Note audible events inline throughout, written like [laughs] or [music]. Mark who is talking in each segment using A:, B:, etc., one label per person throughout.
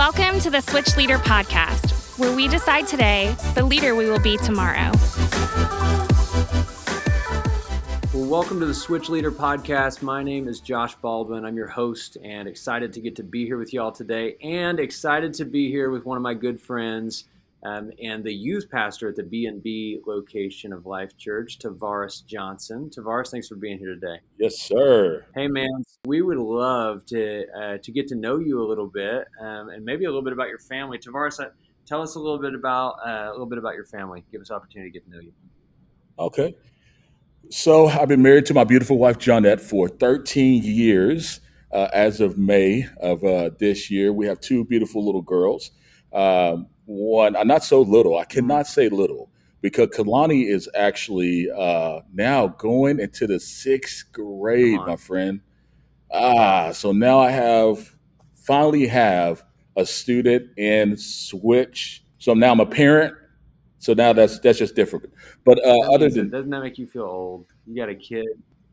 A: Welcome to the Switch Leader Podcast, where we decide today the leader we will be tomorrow.
B: Well, welcome to the Switch Leader Podcast. My name is Josh Baldwin. I'm your host and excited to get to be here with y'all today and excited to be here with one of my good friends um, and the youth pastor at the B&B location of Life Church, Tavares Johnson. Tavares, thanks for being here today.
C: Yes, sir.
B: Hey, man, we would love to uh, to get to know you a little bit um, and maybe a little bit about your family. Tavares, uh, tell us a little bit about uh, a little bit about your family. Give us opportunity to get to know you.
C: Okay. So I've been married to my beautiful wife Johnette for 13 years. Uh, as of May of uh, this year, we have two beautiful little girls. Um, one, not so little. I cannot say little because Kalani is actually uh, now going into the sixth grade, my friend. Ah, so now I have finally have a student in Switch. So now I'm a parent. So now that's that's just different. But uh, other than
B: doesn't that make you feel old? You got a kid.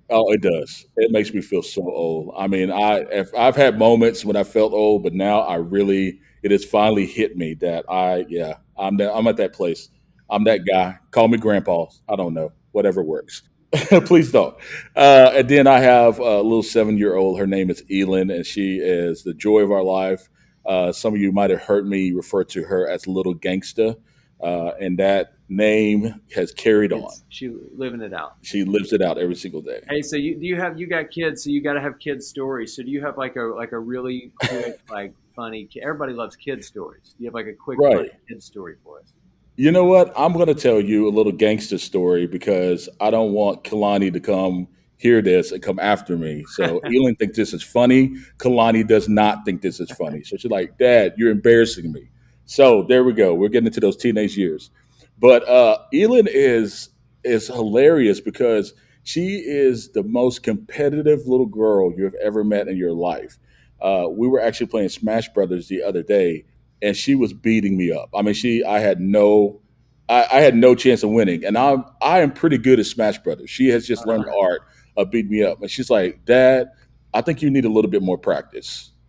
C: Oh, it does. It makes me feel so old. I mean, I if I've had moments when I felt old, but now I really it has finally hit me that I yeah I'm that I'm at that place. I'm that guy. Call me grandpa. I don't know. Whatever works. [laughs] Please don't. Uh, and then I have a little seven year old. Her name is Elin, and she is the joy of our life. Uh, some of you might have heard me refer to her as Little Gangsta, uh, and that name has carried on.
B: She living it out.
C: She lives it out every single day.
B: Hey, so you do you have you got kids? So you got to have kids stories. So do you have like a like a really quick [laughs] like funny? Everybody loves kid stories. Do you have like a quick
C: Right.
B: kid story for us?
C: You know what? I'm going to tell you a little gangster story because I don't want Kalani to come hear this and come after me. So [laughs] Elin thinks this is funny. Kalani does not think this is funny. So she's like, Dad, you're embarrassing me. So there we go. We're getting into those teenage years. But uh, Elin is is hilarious because she is the most competitive little girl you've ever met in your life. Uh, we were actually playing Smash Brothers the other day, and she was beating me up. I mean, she I had no I, I had no chance of winning, and I'm I am pretty good at Smash Brothers. She has just learned the art of beating me up, and she's like, Dad, I think you need a little bit more practice. [laughs]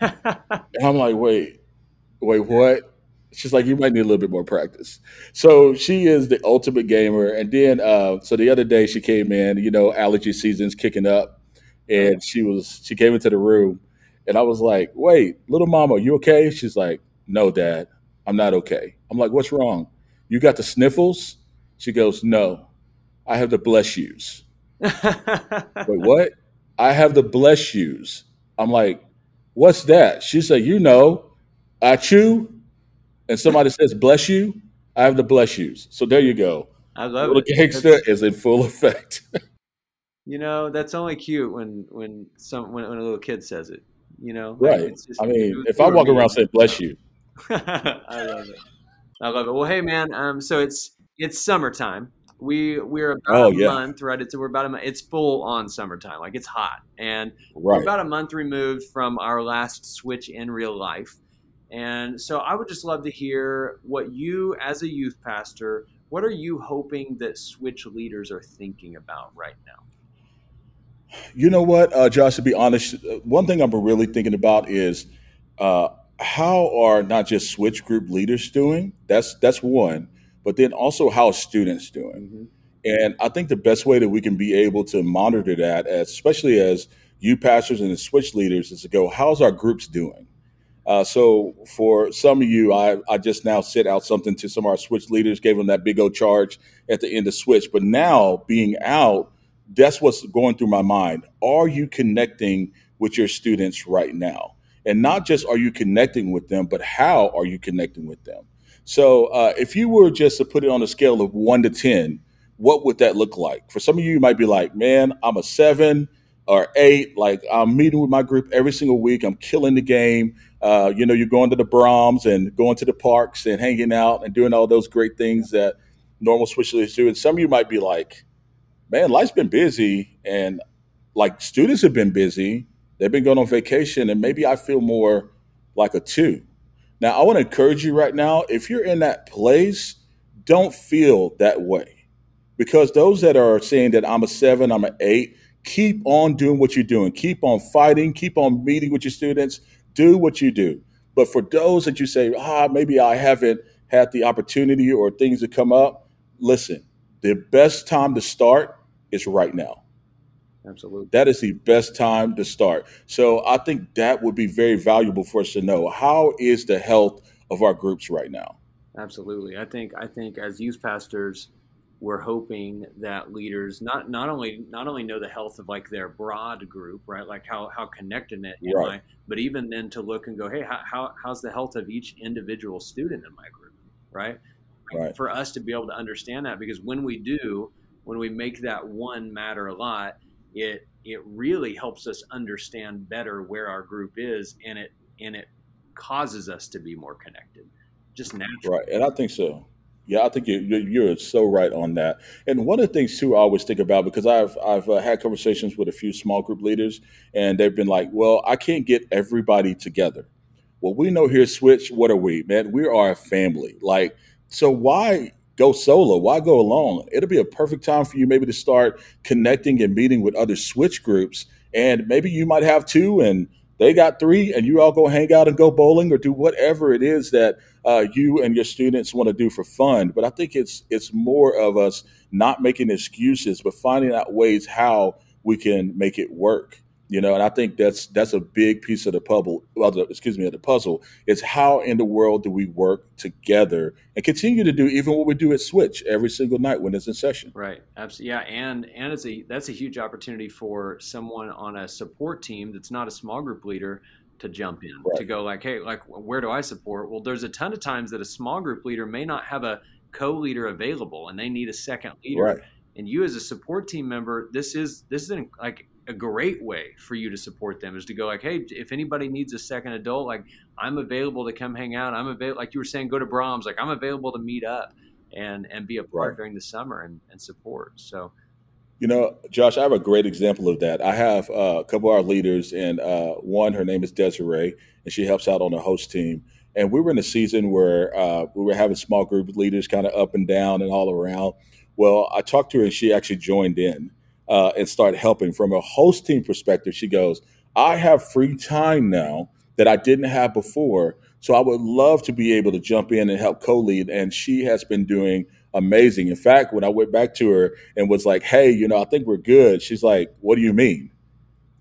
C: And I'm like, wait, wait, what? She's like, you might need a little bit more practice. So she is the ultimate gamer. And then, uh, so the other day she came in, you know, allergy season's kicking up, and she was she came into the room, and I was like, wait, little mama, you okay? She's like, no, dad, I'm not okay. I'm like, what's wrong? You got the sniffles? She goes, no, I have the bless yous. [laughs] Wait, what? I have the bless yous. I'm like, what's that? She said, you know, I chew, and somebody says bless you. I have the bless yous. So there you go.
B: I love
C: Little
B: it.
C: gangster
B: That's-
C: is in full effect. [laughs]
B: you know, that's only cute when when some when, when a little kid says it. You know,
C: right.
B: It's just-
C: I mean, if I walk around saying bless you, [laughs]
B: I love it. I love it. Well, hey man, um, so it's it's summertime. We we're about
C: Oh,
B: a
C: yeah.
B: month, right? It's we're about a month. It's full on summertime. Like it's hot, and we're about a month removed from our last switch in real life. And so I would just love to hear what you, as a youth pastor, what are you hoping that switch leaders are thinking about right now?
C: You know what, uh, Josh? To be honest, one thing I'm really thinking about is uh, how are not just switch group leaders doing? That's that's one, but then also how are students doing? And I think the best way that we can be able to monitor that, as- especially as you pastors and the switch leaders, is to go, how's our groups doing? Uh, so for some of you, I, I just now sent out something to some of our switch leaders, gave them that big old charge at the end of switch. But now being out, that's what's going through my mind. Are you connecting with your students right now? And not just are you connecting with them, but how are you connecting with them? So uh, if you were just to put it on a scale of one to 10, what would that look like? For some of you, you might be like, man, I'm a seven or eight. Like I'm meeting with my group every single week. I'm killing the game. Uh, you know, you're going to the Braum's and going to the parks and hanging out and doing all those great things that normal switch leaders do. And some of you might be like, man, life's been busy and like students have been busy. They've been going on vacation and maybe I feel more like a two. Now, I want to encourage you right now if you're in that place, don't feel that way because those that are saying that I'm a seven, I'm an eight, keep on doing what you're doing. Keep on fighting, keep on meeting with your students, do what you do. But for those that you say, ah, maybe I haven't had the opportunity or things that come up, listen, the best time to start is right now.
B: Absolutely.
C: That is the best time to start. So I think that would be very valuable for us to know. How is the health of our groups right now?
B: Absolutely. I think I think as youth pastors, we're hoping that leaders not not only not only know the health of like their broad group, right? Like how how connected it am
C: Right.
B: I, but even then to look and go, hey, how, how how's the health of each individual student in my group, right?
C: Right.
B: For us to be able to understand that, because when we do, when we make that one matter a lot, it it really helps us understand better where our group is, and it and it causes us to be more connected, just naturally.
C: Right, and I think so. Yeah, I think you, you- you're so right on that. And one of the things too, I always think about because I've I've uh, had conversations with a few small group leaders, and they've been like, "Well, I can't get everybody together." Well, we know here, Switch. What are we, man? We are a family. Like, so why go solo? Why go alone? It'll be a perfect time for you maybe to start connecting and meeting with other Switch groups, and maybe you might have two, and they got three, and you all go hang out and go bowling or do whatever it is that uh, you and your students want to do for fun. But I think it's it's more of us not making excuses, but finding out ways how we can make it work. You know, and I think that's that's a big piece of the puzzle. Well, the, excuse me, of the puzzle is how in the world do we work together and continue to do even what we do at Switch every single night when it's in session.
B: Right. Absolutely. Yeah. And and it's a that's a huge opportunity for someone on a support team that's not a small group leader to jump in to go like, hey, like where do I support? Well, there's a ton of times that a small group leader may not have a co-leader available and they need a second leader.
C: Right.
B: And you as a support team member, this is this is an, like a great way for you to support them is to go like, hey, if anybody needs a second adult, like I'm available to come hang out. I'm available, like you were saying, go to Braum's. Like I'm available to meet up and and be a part
C: Right.
B: during the summer and, and support. So
C: You know, Josh, I have a great example of that. I have uh, a couple of our leaders, and uh, one, her name is Desiree, and she helps out on the host team. And we were in a season where uh, we were having small group leaders kind of up and down and all around. Well, I talked to her, and she actually joined in uh, and started helping. From a host team perspective, she goes, I have free time now that I didn't have before. So I would love to be able to jump in and help co lead. And she has been doing amazing. In fact, when I went back to her, and was like, "Hey, you know, I think we're good." She's like, "What do you mean?"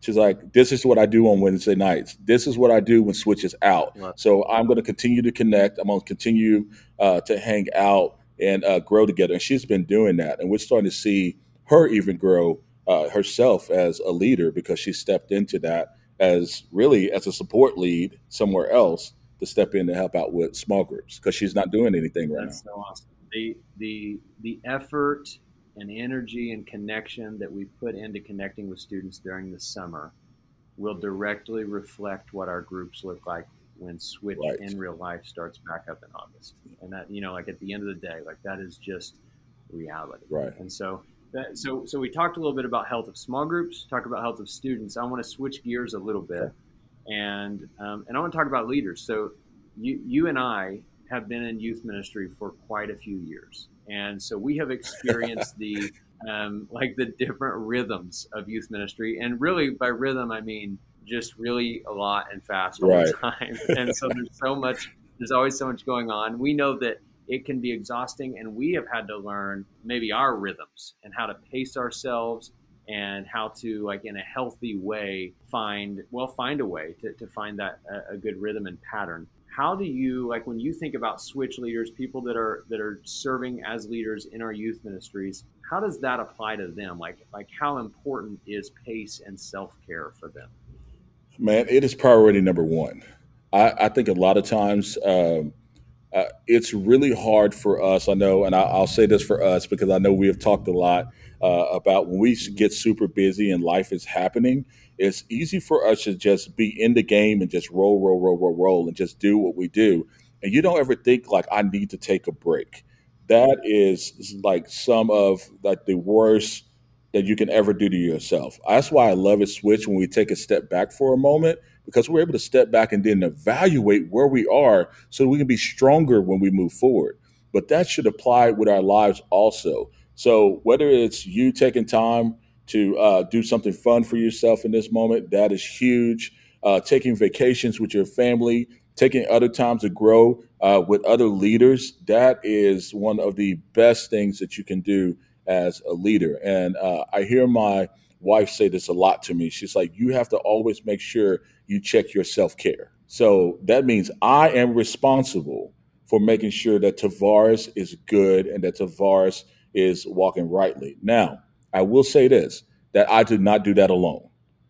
C: She's like, "This is what I do on Wednesday nights. This is what I do when Switch is out.
B: Love
C: So I'm going to continue to connect. I'm going to continue uh, to hang out and uh, grow together." And she's been doing that, and we're starting to see her even grow uh, herself as a leader because she stepped into that as really as a support lead somewhere else to step in to help out with small groups because she's not doing anything right now.
B: That's so awesome. The the the effort and energy and connection that we put into connecting with students during the summer will directly reflect what our groups look like when Switch
C: Right.
B: in real life starts back up in August. And that you know, like at the end of the day, like that is just reality.
C: Right.
B: And so that so so we talked a little bit about health of small groups, talk about health of students. I want to switch gears a little bit,
C: Okay.
B: and um, and I want to talk about leaders. So you you and I have been in youth ministry for quite a few years, and so we have experienced [laughs] the um, like the different rhythms of youth ministry, and really by rhythm I mean just really a lot and fast all the time. [laughs] And so there's so much, there's always so much going on. We know that it can be exhausting, and we have had to learn maybe our rhythms and how to pace ourselves and how to like in a healthy way find well find a way to, to find that a, a good rhythm and pattern how do you like when you think about switch leaders people that are that are serving as leaders in our youth ministries how does that apply to them like like how important is pace and self-care for them
C: Man, it is priority number one. I, I think a lot of times um, uh, it's really hard for us. I know, and I, I'll say this for us because I know we have talked a lot uh, about when we get super busy and life is happening. It's easy for us to just be in the game and just roll, roll, roll, roll, roll, and just do what we do. And you don't ever think like I need to take a break. That is like some of like the worst that you can ever do to yourself. That's why I love it switch when we take a step back for a moment because we're able to step back and then evaluate where we are so we can be stronger when we move forward. But that should apply with our lives also. So whether it's you taking time to uh, do something fun for yourself in this moment, that is huge. Uh, taking vacations with your family, taking other times to grow uh, with other leaders, that is one of the best things that you can do as a leader. And uh, I hear my wife say this a lot to me. She's like, you have to always make sure you check your self care. So that means I am responsible for making sure that Tavares is good and that Tavares is walking rightly. Now, I will say this that I did not do that alone.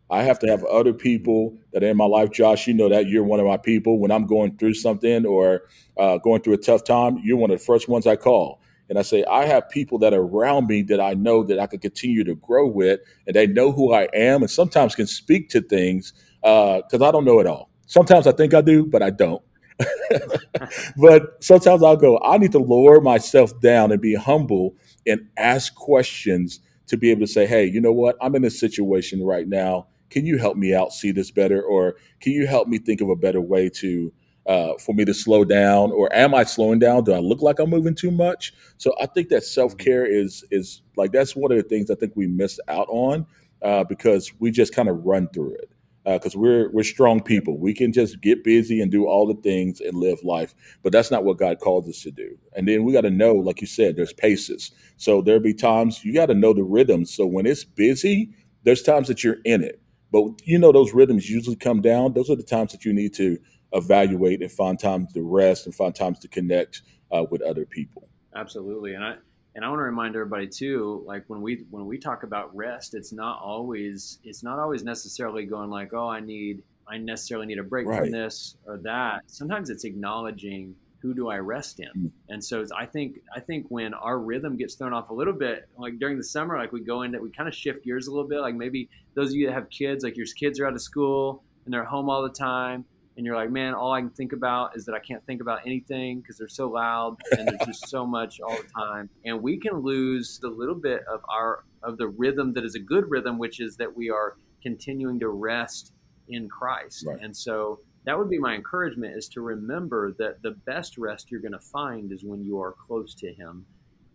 C: I have to have other people that are in my life. Josh, you know that you're one of my people. When I'm going through something or uh, going through a tough time, you're one of the first ones I call. And I say, I have people that are around me that I know that I can continue to grow with, and they know who I am, and sometimes can speak to things because uh, I don't know it all. Sometimes I think I do, but I don't. [laughs] but sometimes I'll go, I need to lower myself down and be humble and ask questions to be able to say, hey, you know what? I'm in a situation right now. Can you help me out see this better? Or can you help me think of a better way to uh, for me to slow down? Or am I slowing down? Do I look like I'm moving too much? So I think that self care is is like that's one of the things I think we miss out on uh, because we just kind of run through it because uh, we're we're strong people. We can just get busy and do all the things and live life, but that's not what God called us to do. And then we got to know, like you said, there's paces. So there'll be times you got to know the rhythms. So when it's busy, there's times that you're in it, but you know those rhythms usually come down. Those are the times that you need to evaluate and find times to rest and find times to connect uh, with other people.
B: Absolutely, and I and I want to remind everybody too, like when we when we talk about rest, it's not always it's not always necessarily going like, oh, I need I necessarily need a break right. from this or that. Sometimes it's acknowledging who do I rest in, mm. and so I think I think when our rhythm gets thrown off a little bit, like during the summer, like we go into we kind of shift gears a little bit. Like maybe those of you that have kids, like your kids are out of school and they're home all the time and you're like, man, all I can think about is that I can't think about anything because they're so loud and there's just so much all the time. And we can lose the little bit of our of the rhythm that is a good rhythm, which is that we are continuing to rest in Christ. Right. And so that would be my encouragement is to remember that the best rest you're going to find is when you are close to him.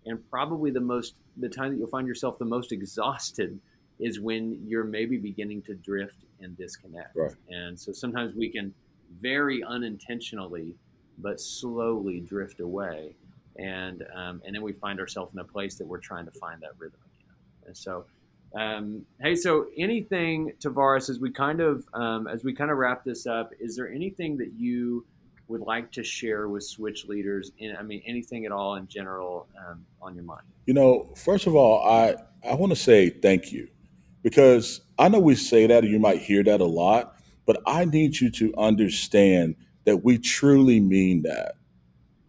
B: And probably the most the time that you'll find yourself the most exhausted is when you're maybe beginning to drift and disconnect. Right. And so sometimes we can very unintentionally, but slowly drift away. And, um, and then we find ourselves in a place that we're trying to find that rhythm again. And so, um, hey, so anything, Tavares, as we kind of um, as we kind of wrap this up, is there anything that you would like to share with Switch leaders? In, I mean, anything at all in general um, on your mind?
C: You know, first of all, I I want to say thank you because I know we say that, and you might hear that a lot, but I need you to understand that we truly mean that.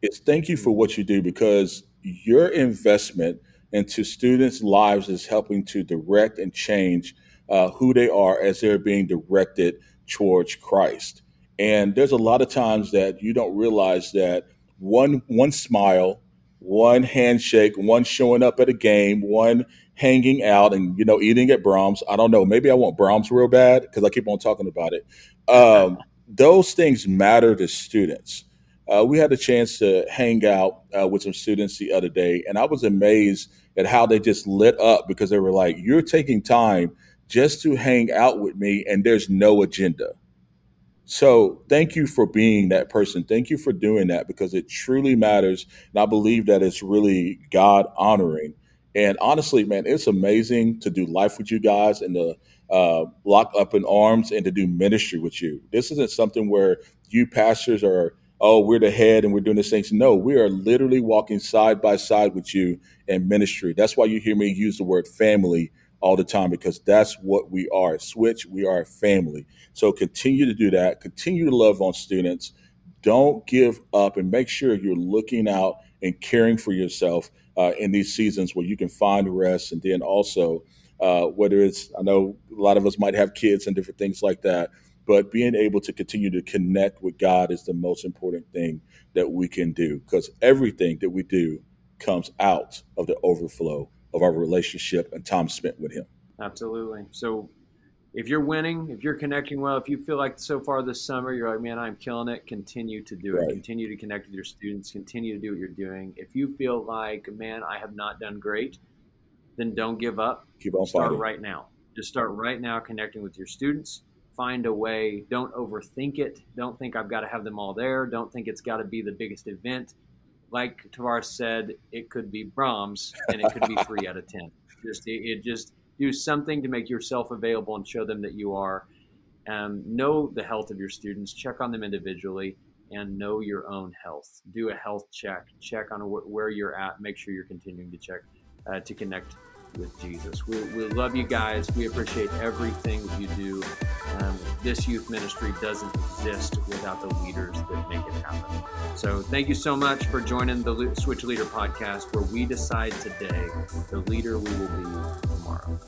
C: It's thank you for what you do because your investment into students' lives is helping to direct and change uh, who they are as they're being directed towards Christ. And there's a lot of times that you don't realize that one one smile, one handshake, one showing up at a game, one hanging out and you know eating at Braum's. I don't know. Maybe I want Braum's real bad because I keep on talking about it. Um, those things matter to students. Uh, we had a chance to hang out uh, with some students the other day, and I was amazed at how they just lit up because they were like, "You're taking time just to hang out with me, and there's no agenda." So, thank you for being that person. Thank you for doing that because it truly matters, and I believe that it's really God honoring and honestly, man, it's amazing to do life with you guys and to uh, lock up in arms and to do ministry with you. This isn't something where you pastors are, oh, we're the head and we're doing this things. No, we are literally walking side by side with you in ministry. That's why you hear me use the word family all the time because that's what we are. Switch, we are a family. So continue to do that. Continue to love on students. Don't give up and make sure you're looking out and caring for yourself uh, in these seasons where you can find rest. And then also, uh, whether it's, I know a lot of us might have kids and different things like that, but being able to continue to connect with God is the most important thing that we can do because everything that we do comes out of the overflow of our relationship and time spent with Him.
B: Absolutely. So, if you're winning, if you're connecting well, if you feel like so far this summer you're like, man, I'm killing it, continue to do it. Right. Continue to connect with your students, continue to do what you're doing. If you feel like, man, I have not done great, then don't give up.
C: Keep on
B: start
C: fighting.
B: right now. Just start right now connecting with your students find a way. Don't overthink it. Don't think I've got to have them all there. Don't think it's got to be the biggest event. Like Tavares said, it could be Braum's and it could be [laughs] three out of 10. Just, it, it just do something to make yourself available and show them that you are. Um, know the health of your students, check on them individually, and know your own health. Do a health check, check on wh- where you're at, make sure you're continuing to check uh, to connect with Jesus. We, we love you guys. We appreciate everything that you do. Um, this youth ministry doesn't exist without the leaders that make it happen. So thank you so much for joining the Switch Leader podcast, where we decide today the leader we will be tomorrow.